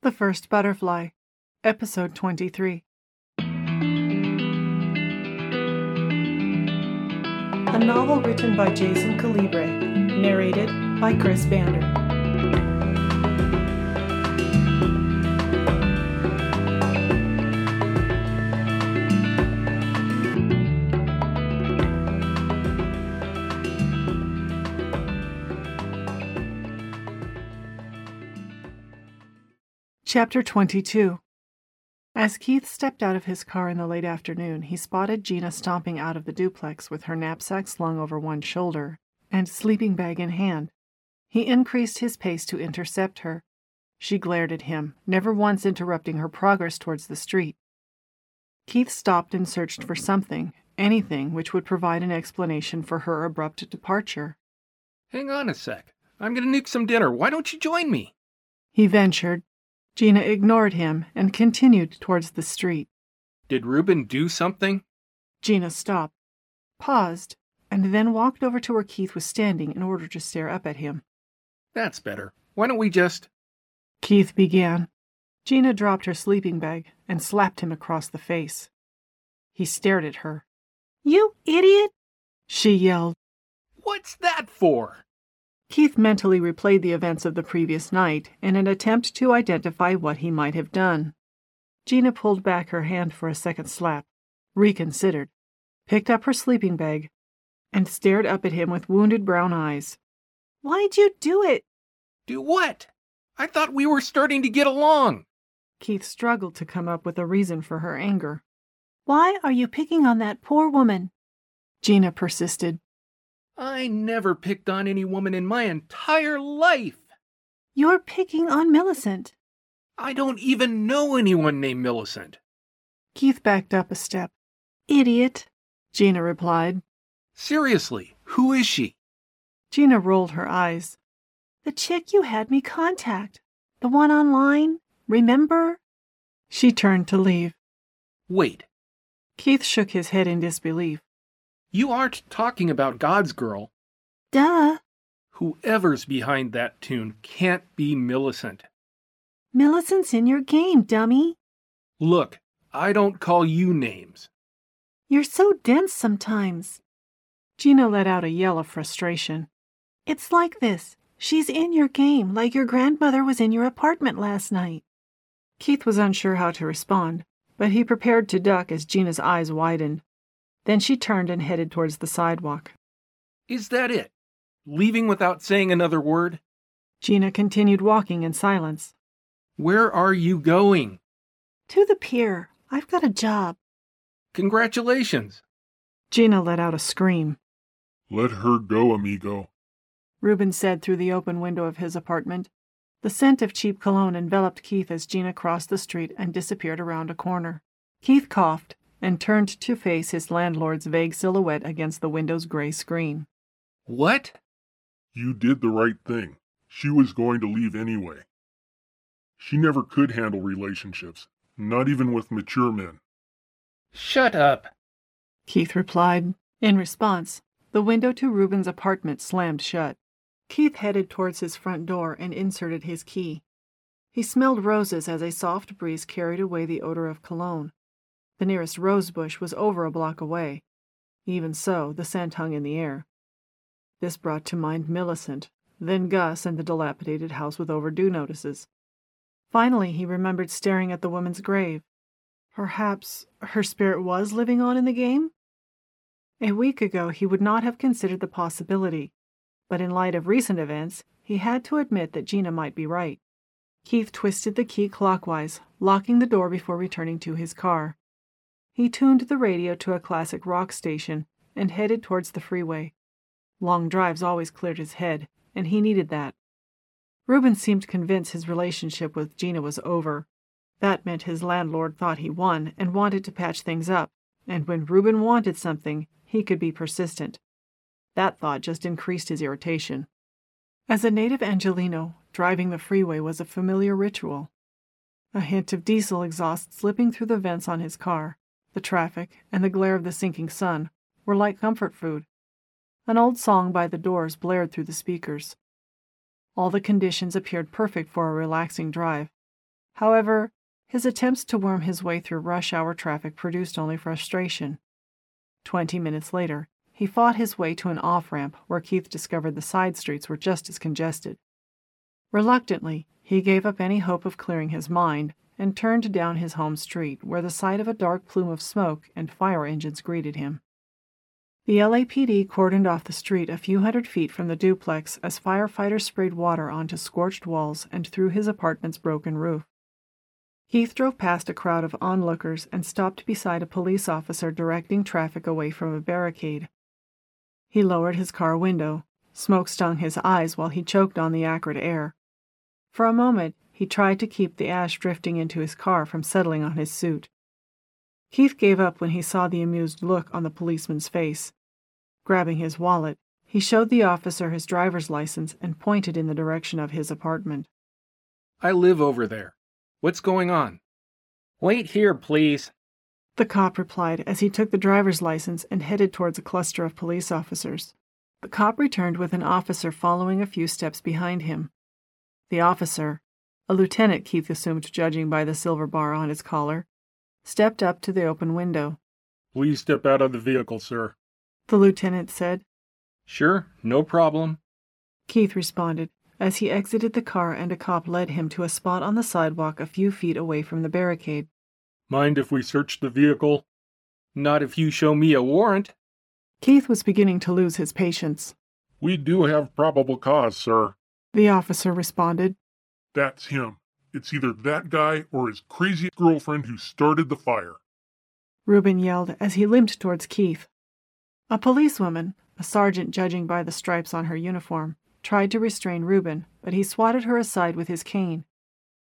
The First Butterfly, Episode 23. A novel written by Jason Calibre, narrated by Chris Bander. Chapter 22 As Keith stepped out of his car in the late afternoon, he spotted Gina stomping out of the duplex with her knapsack slung over one shoulder and sleeping bag in hand. He increased his pace to intercept her. She glared at him, never once interrupting her progress towards the street. Keith stopped and searched for something, anything which would provide an explanation for her abrupt departure. Hang on a sec. I'm gonna nuke some dinner. Why don't you join me? He ventured. Gina ignored him and continued towards the street. Did Reuben do something? Gina stopped, paused, and then walked over to where Keith was standing in order to stare up at him. That's better. Why don't we just. Keith began. Gina dropped her sleeping bag and slapped him across the face. He stared at her. You idiot! She yelled. What's that for? Keith mentally replayed the events of the previous night in an attempt to identify what he might have done. Gina pulled back her hand for a second slap, reconsidered, picked up her sleeping bag, and stared up at him with wounded brown eyes. Why'd you do it? Do what? I thought we were starting to get along. Keith struggled to come up with a reason for her anger. Why are you picking on that poor woman? Gina persisted. I never picked on any woman in my entire life. You're picking on Millicent. I don't even know anyone named Millicent. Keith backed up a step. Idiot, Gina replied. Seriously, who is she? Gina rolled her eyes. The chick you had me contact. The one online. Remember? She turned to leave. Wait, Keith shook his head in disbelief. You aren't talking about God's girl. Duh. Whoever's behind that tune can't be Millicent. Millicent's in your game, dummy. Look, I don't call you names. You're so dense sometimes. Gina let out a yell of frustration. It's like this. She's in your game, like your grandmother was in your apartment last night. Keith was unsure how to respond, but he prepared to duck as Gina's eyes widened. Then she turned and headed towards the sidewalk. Is that it? Leaving without saying another word? Gina continued walking in silence. Where are you going? To the pier. I've got a job. Congratulations. Gina let out a scream. Let her go, amigo. Reuben said through the open window of his apartment. The scent of cheap cologne enveloped Keith as Gina crossed the street and disappeared around a corner. Keith coughed and turned to face his landlord's vague silhouette against the window's gray screen. What? You did the right thing. She was going to leave anyway. She never could handle relationships, not even with mature men. Shut up. Keith replied. In response, the window to Reuben's apartment slammed shut. Keith headed towards his front door and inserted his key. He smelled roses as a soft breeze carried away the odor of cologne. The nearest rose bush was over a block away. Even so, the scent hung in the air. This brought to mind Millicent, then Gus and the dilapidated house with overdue notices. Finally, he remembered staring at the woman's grave. Perhaps her spirit was living on in the game? A week ago, he would not have considered the possibility, but in light of recent events, he had to admit that Gina might be right. Keith twisted the key clockwise, locking the door before returning to his car. He tuned the radio to a classic rock station and headed towards the freeway. Long drives always cleared his head, and he needed that. Reuben seemed convinced his relationship with Gina was over. That meant his landlord thought he won and wanted to patch things up, and when Reuben wanted something, he could be persistent. That thought just increased his irritation. As a native Angelino, driving the freeway was a familiar ritual. A hint of diesel exhaust slipping through the vents on his car, the traffic, and the glare of the sinking sun were like comfort food. An old song by the Doors blared through the speakers. All the conditions appeared perfect for a relaxing drive. However, his attempts to worm his way through rush hour traffic produced only frustration. Twenty minutes later, he fought his way to an off ramp where Keith discovered the side streets were just as congested. Reluctantly, he gave up any hope of clearing his mind and turned down his home street, where the sight of a dark plume of smoke and fire engines greeted him. The LAPD cordoned off the street a few hundred feet from the duplex as firefighters sprayed water onto scorched walls and through his apartment's broken roof. Keith drove past a crowd of onlookers and stopped beside a police officer directing traffic away from a barricade. He lowered his car window. Smoke stung his eyes while he choked on the acrid air. For a moment, he tried to keep the ash drifting into his car from settling on his suit. Keith gave up when he saw the amused look on the policeman's face. Grabbing his wallet, he showed the officer his driver's license and pointed in the direction of his apartment. I live over there. What's going on? Wait here, please. The cop replied as he took the driver's license and headed towards a cluster of police officers. The cop returned with an officer following a few steps behind him. The officer, a lieutenant Keith assumed judging by the silver bar on his collar, stepped up to the open window. Please step out of the vehicle, sir the lieutenant said. Sure, no problem. Keith responded as he exited the car and a cop led him to a spot on the sidewalk a few feet away from the barricade. Mind if we search the vehicle? Not if you show me a warrant. Keith was beginning to lose his patience. We do have probable cause, sir. The officer responded. That's him. It's either that guy or his crazy girlfriend who started the fire. Reuben yelled as he limped towards Keith. A policewoman, a sergeant judging by the stripes on her uniform, tried to restrain Reuben, but he swatted her aside with his cane.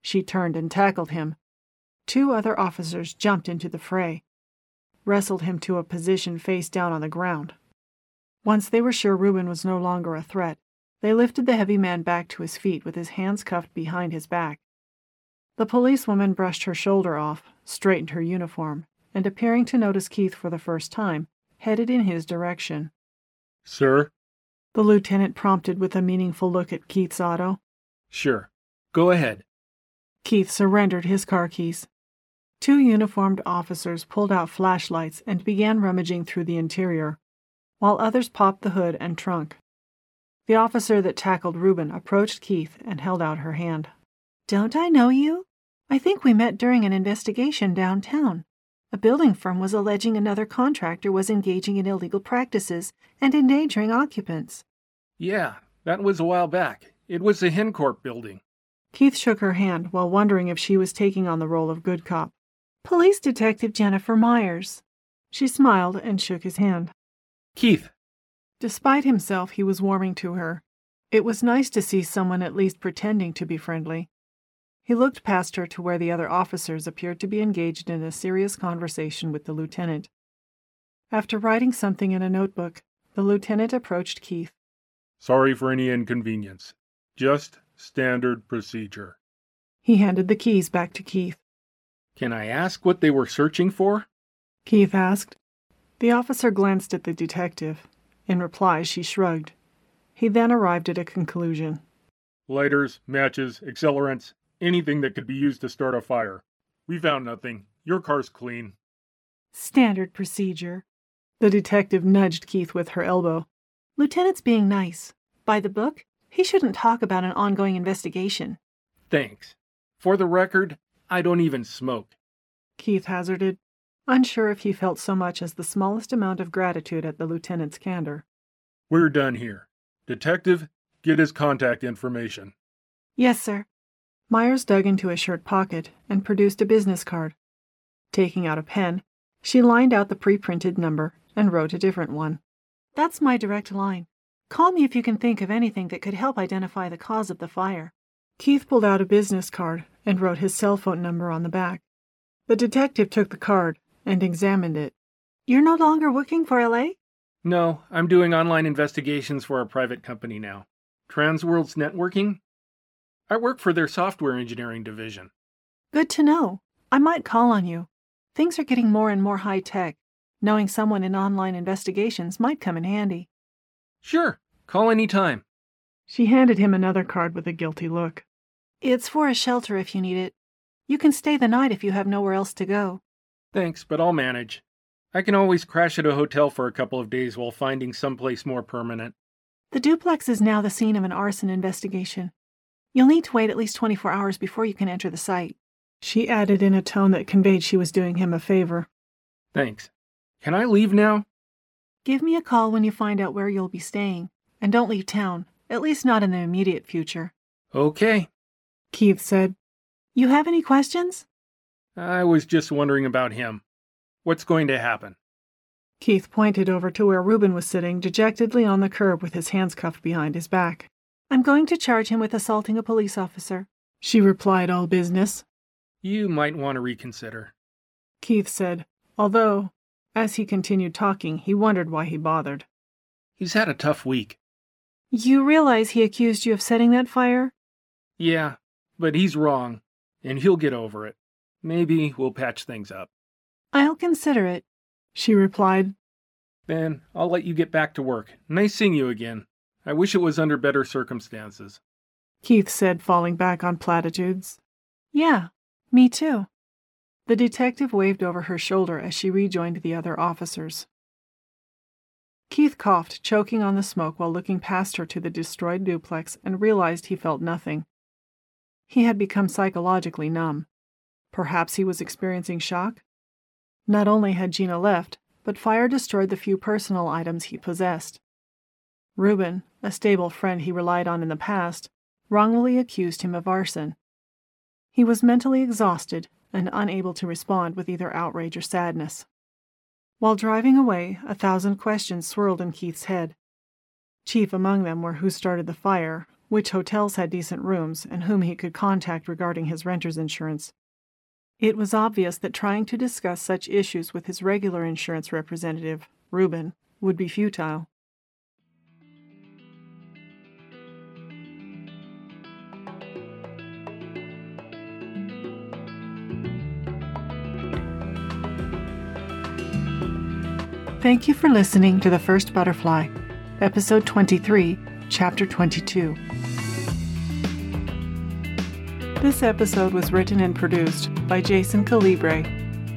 She turned and tackled him. Two other officers jumped into the fray, wrestled him to a position face down on the ground. Once they were sure Reuben was no longer a threat, they lifted the heavy man back to his feet with his hands cuffed behind his back. The policewoman brushed her shoulder off, straightened her uniform, and appearing to notice Keith for the first time, headed in his direction. Sir? The lieutenant prompted with a meaningful look at Keith's auto. Sure. Go ahead. Keith surrendered his car keys. Two uniformed officers pulled out flashlights and began rummaging through the interior, while others popped the hood and trunk. The officer that tackled Reuben approached Keith and held out her hand. Don't I know you? I think we met during an investigation downtown. A building firm was alleging another contractor was engaging in illegal practices and endangering occupants. Yeah, that was a while back. It was the Hencorp building. Keith shook her hand while wondering if she was taking on the role of good cop. Police Detective Jennifer Myers. She smiled and shook his hand. Keith. Despite himself, he was warming to her. It was nice to see someone at least pretending to be friendly. He looked past her to where the other officers appeared to be engaged in a serious conversation with the lieutenant. After writing something in a notebook, the lieutenant approached Keith. Sorry for any inconvenience. Just standard procedure. He handed the keys back to Keith. Can I ask what they were searching for? Keith asked. The officer glanced at the detective. In reply, she shrugged. He then arrived at a conclusion. Lighters, matches, accelerants, anything that could be used to start a fire. We found nothing. Your car's clean. Standard procedure. The detective nudged Keith with her elbow. Lieutenant's being nice. By the book, he shouldn't talk about an ongoing investigation. Thanks. For the record, I don't even smoke. Keith hazarded, unsure if he felt so much as the smallest amount of gratitude at the lieutenant's candor. We're done here. Detective, get his contact information. Yes, sir. Myers dug into a shirt pocket and produced a business card. Taking out a pen, she lined out the pre printed number and wrote a different one. That's my direct line. Call me if you can think of anything that could help identify the cause of the fire. Keith pulled out a business card and wrote his cell phone number on the back. The detective took the card and examined it. You're no longer working for LA? No, I'm doing online investigations for a private company now. Transworlds Networking? I work for their software engineering division. Good to know. I might call on you. Things are getting more and more high tech. Knowing someone in online investigations might come in handy. Sure, call any time. She handed him another card with a guilty look. It's for a shelter if you need it. You can stay the night if you have nowhere else to go. Thanks, but I'll manage. I can always crash at a hotel for a couple of days while finding someplace more permanent. The duplex is now the scene of an arson investigation. You'll need to wait at least 24 hours before you can enter the site. She added in a tone that conveyed she was doing him a favor. Thanks. Can I leave now? Give me a call when you find out where you'll be staying. And don't leave town, at least not in the immediate future. Okay. Keith said. You have any questions? I was just wondering about him. What's going to happen? Keith pointed over to where Reuben was sitting dejectedly on the curb with his hands cuffed behind his back. I'm going to charge him with assaulting a police officer. She replied all business. You might want to reconsider. Keith said, although, as he continued talking, he wondered why he bothered. He's had a tough week. You realize he accused you of setting that fire? Yeah, but he's wrong, and he'll get over it. Maybe we'll patch things up. I'll consider it, she replied. Then I'll let you get back to work. Nice seeing you again. I wish it was under better circumstances. Keith said, falling back on platitudes. Yeah, me too. The detective waved over her shoulder as she rejoined the other officers. Keith coughed, choking on the smoke while looking past her to the destroyed duplex, and realized he felt nothing. He had become psychologically numb. Perhaps he was experiencing shock? Not only had Gina left, but fire destroyed the few personal items he possessed. Reuben, a stable friend he relied on in the past, wrongly accused him of arson. He was mentally exhausted and unable to respond with either outrage or sadness. While driving away, a thousand questions swirled in Keith's head. Chief among them were who started the fire, which hotels had decent rooms, and whom he could contact regarding his renter's insurance. It was obvious that trying to discuss such issues with his regular insurance representative, Reuben, would be futile. Thank you for listening to The First Butterfly, Episode 23, Chapter 22. This episode was written and produced by Jason Calibre,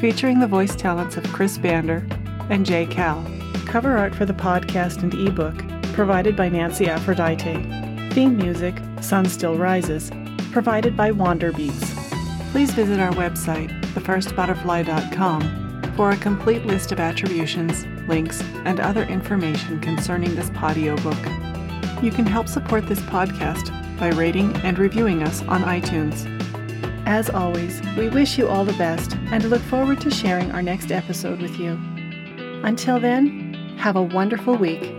featuring the voice talents of Chris Bander and Jay Cal. Cover art for the podcast and ebook provided by Nancy Aphrodite. Theme music, Sun Still Rises, provided by Wander Beats. Please visit our website, thefirstbutterfly.com for a complete list of attributions, links, and other information concerning this Podiobook. You can help support this podcast by rating and reviewing us on iTunes. As always, we wish you all the best and look forward to sharing our next episode with you. Until then, have a wonderful week